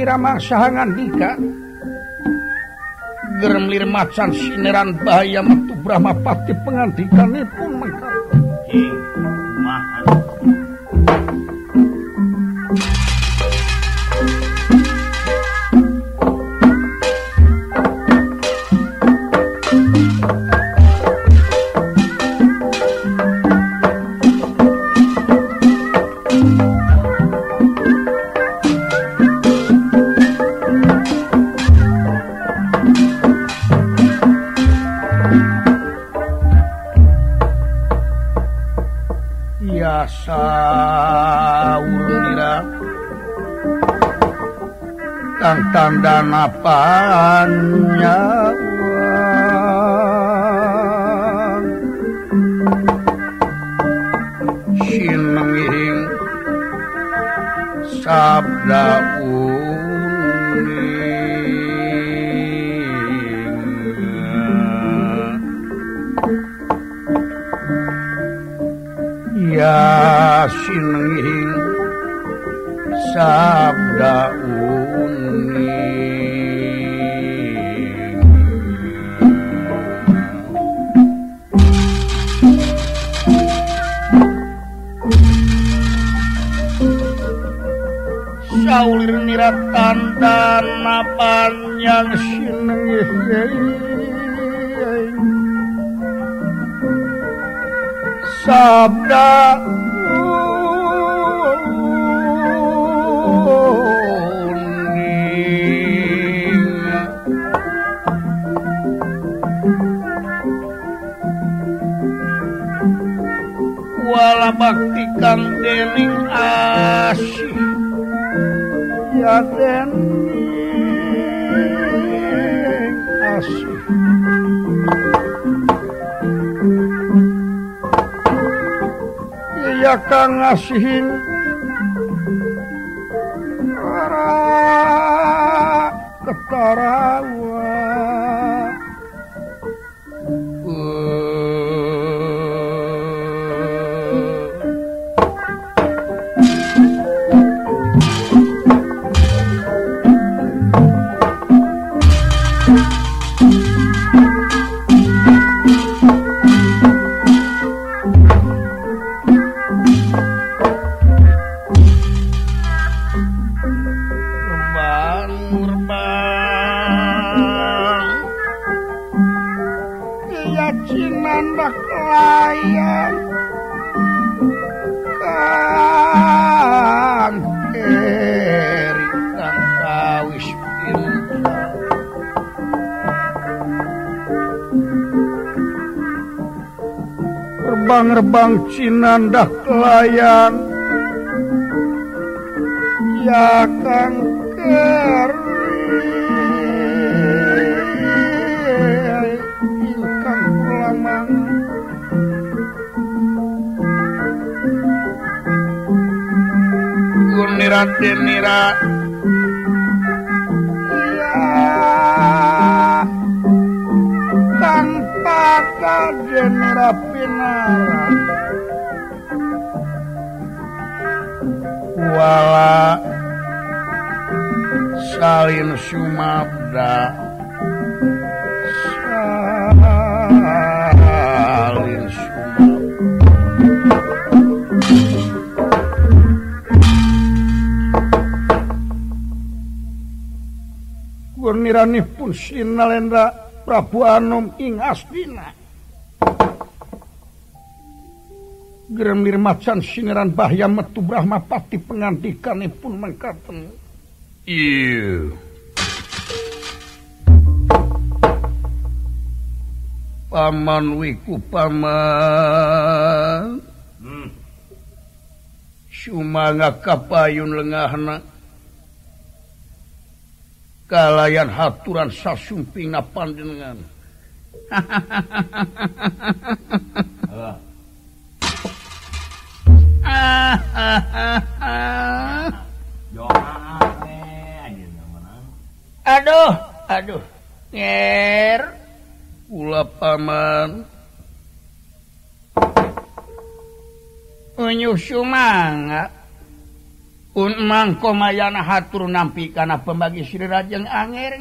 Rama sahangan nikah germlir macan sineran bahaya metu Brahmapati pengantikan itu mengkau. tang tanda napanya sinenging sabda Ya sinenging sabda u Saulir niratan tanapan yang sinih Sabda dibaktikan dening asih ya den asih ya kang ngasihin ketarau Iya cinandak layan. Kang keri kang kawis pinta. Rebang-rebang cinandak layan. Ya kang keri Mira tanpa Mira Pinwala salin Sumabda. Miranih pun Sinalenda Prabu Anom ing Astina Geremir macan siniran bahaya metu Brahma pati pengantikan pun mengkaten. Iya. Paman wiku paman. Hmm. Sumanga kapayun lengahna. kalayan haturan sasumping na panjenengan. Aduh aduh. Nger pula paman. Unyu sumanga Unang komayana hatur nampi karena pembagi Srirajeng anger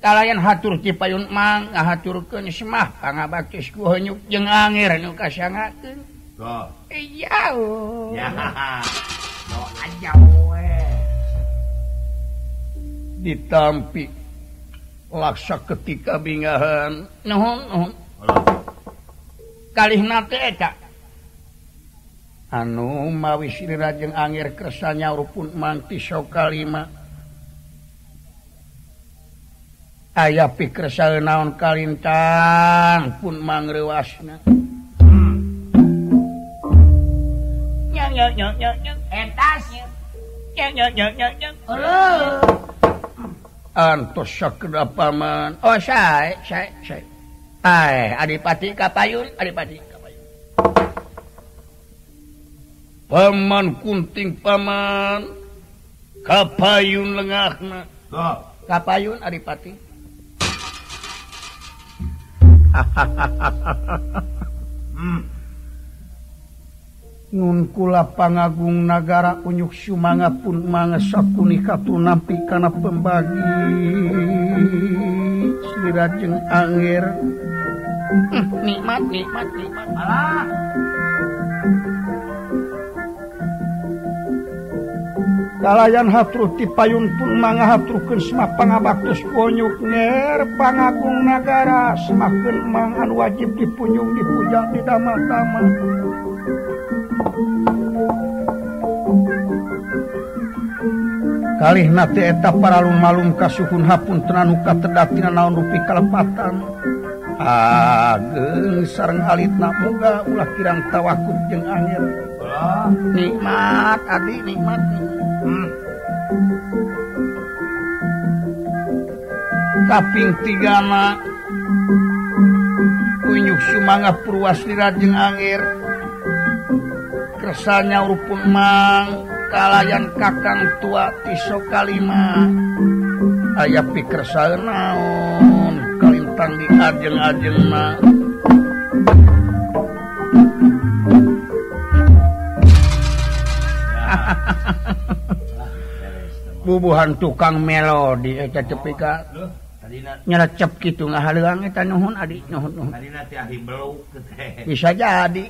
kalianlayan hmm. hatur cipayun mang ngahaturkan semah kang baktisku hanyuk jeung anger nu kasangakeun. Oh. iya doa jauh we. Ditampi laksa ketika bingahan. Nuhun nuhun. Kalih nate eta. anu mawi Srirajeng Angir kersanya rupun manti sokalima aya pikir naon kalintang pun mangrewasna. Antos paman oh saya, saya, saya. Ay, Adipati Kapayun Adipati. Paman kunting Paman. Kapayun lengah kapayun Adipati hmm. nunkula pangagung negara unyuk Sumanga pun mangasaku katu nampi kana pembagi. Sirajeng angir. Hm, nikmat nikmat nikmat. Ah. nalayan hatru ti payun pun mangahaprukeun semak pangabaktus konyuk nger pangagung negara semakin mangan wajib dipunyung dipuja di damel-damel kalih nate eta paralung malum kasuhun hapun tenanuka tedatina naon rupi kalepatan. Ageng sareng alitna moga ulah kirang tawakub jeung angin. Nikmat adik nikmat nikmat. Kaping tiga punyuk semangat Purwasli Rajeng Angir kersanya rupun mang. Kalayan kakang tua tiso kalima ayah pikir naon? Kalintang di ajeng-ajeng mah bubuhan tukang melodi eta cepika nyerecep gitu ngahalang eta nuhun adik nuhun nuhun. Bisa jadi.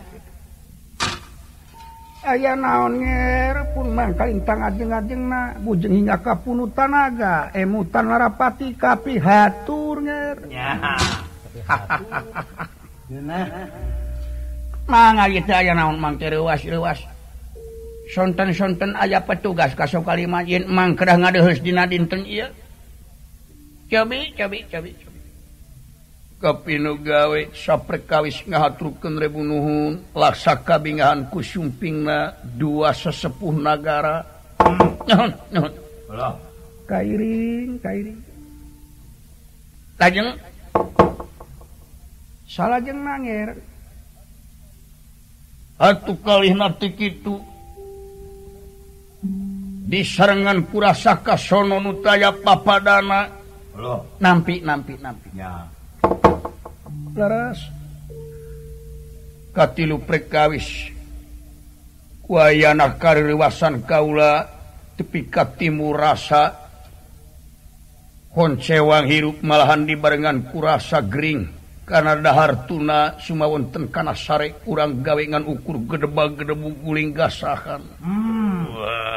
Aya naon nger pun mah kalintang ajeng ajeng na bujeng hingga kapunu tanaga emutan eh, larapati kapi hatur nger ya. Mangga gitu aya naon mang terewas rewas sonten sonten aya petugas kasokali yen mang kerah ngadehes dina dinten iya. gawe sawis ngahatrukenrebunuhun laksa kabingahan kusumpingna dua sesepuh nagara. Nuhun nuhun Kairing kairing. Lajeng. Salajeng nangir. Atuh kali natik kitu di serangan kurasaka sono nutaya papadana. nampi nampi nampinya katilu prekawis. Wayanah kariwasan Kaula tepikat timur rasa. Honcewang hirup malahan dibarenngan kurasa Gering. Karena dahar tuna Sumawonten Kanasare kurang gawengan ukur gedebak gedebu guling gasahan. Hmm.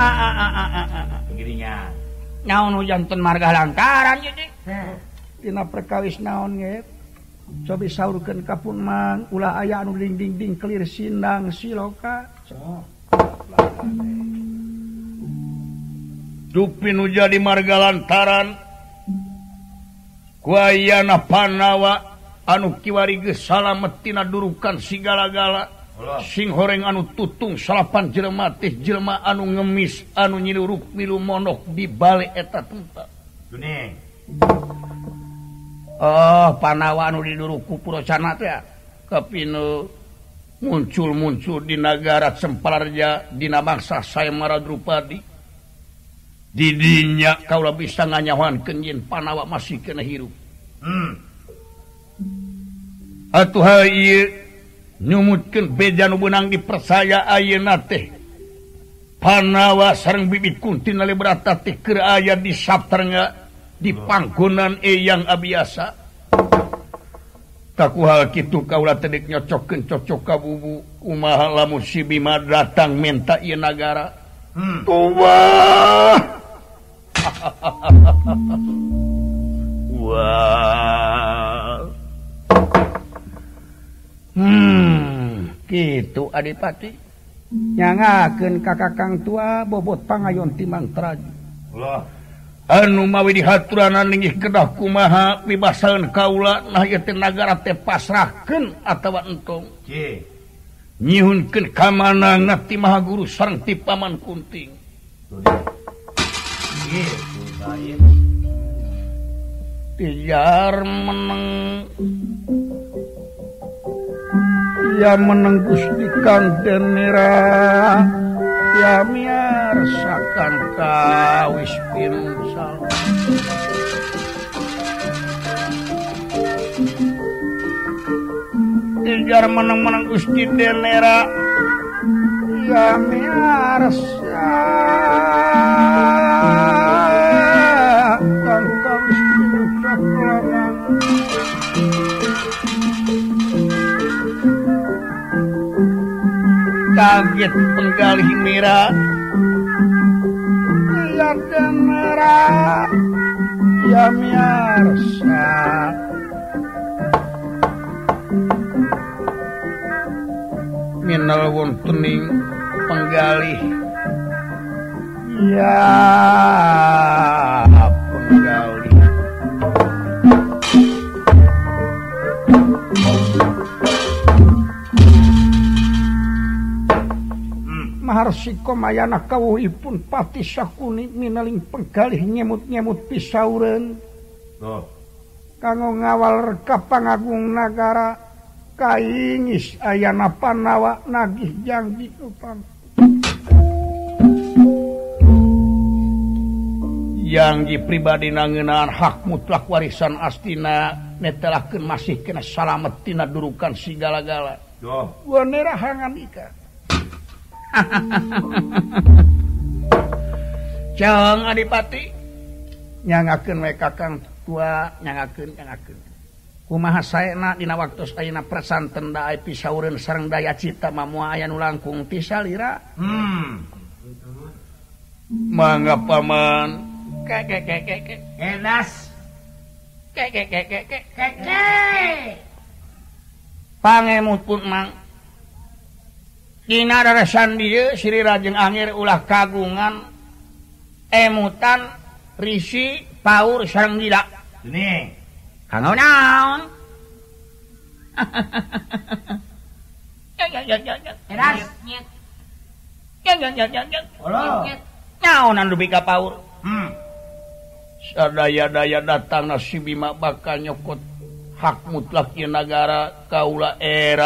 Ah, ah, ah, naon hujanun marga langkaran Tina perkawis naon coba sauurkan kapun mang ulah aya anu ding ding ding kelir sindang siloka. Dupin uja di marga lantaran. Kuayana panawa anu kiwari ge metina durukan sigala-gala sing horeng anu tutung salapan jematih Jelma anu ngemis anu nyiluruk milu monok di balik eta tempat. Oh panawa anu diduruku Purocana kepinu muncul-muncul di negara semparja Dina bangsa saya maradrupadi didinya kalau bisa nganyawan kenjin panawa masih kena hirup. Hmm. atuh nyumutkan beja benang dipercaya ayeuna teh panawa sarang bibit kunti nali berata tikir aya di sapternya di pangkunan eyang abiasa taku hal kitu kaulah tedik nyocokin cocok kabubu umaha lamun si bima datang minta iya nagara hmm. tua wah. Hmm, gitu Adipati. Nyangaken kakak Kang tua bobot pangayonti mantra anu mawi dihaturaning kedahku maha pibasan kaula nagara teh pasrahken atau entong. Nyihunkan kamanang nati maha guru sarang ti paman kunting. Tijar menang ya menenggus di kanten merah ya miarsakan kawis pinsal Ijar meneng-meneng Gusti Denira ya miarsakan kaget penggalih merah. Ya merah. Ya miarsa minal wontening penggalih. Ya Sasiko mayana kawuhipun pati sakuni minaling penggalih nyemut-nyemut pisauren oh. kanggo ngawal rekap pangagung nagara kaingis ayana panawa nagih janji upang Yangji pribadi nangenaan hak mutlak warisan astina netelakeun masih kena salamet tina durukan sigala-gala oh. wanera hangan ikan jangan adipatinyangken kakang tuanyangken kumaha saya dina waktu saya persan tenda pisauren sarang daya cita mamua aya nu langkung pisalira hmm. mangga paman. Kakek kakek kakek enas. Kakek kakek kakek kakek pangemut pun mang. Cina darah dia Sri Rajeng Angir ulah kagungan emutan Risi Paur sarang Gila ini kangau naon? Naonan ya ya Paur? Hmm. sadaya-daya datang nasi bima bakal nyokot hak ya negara kaula era.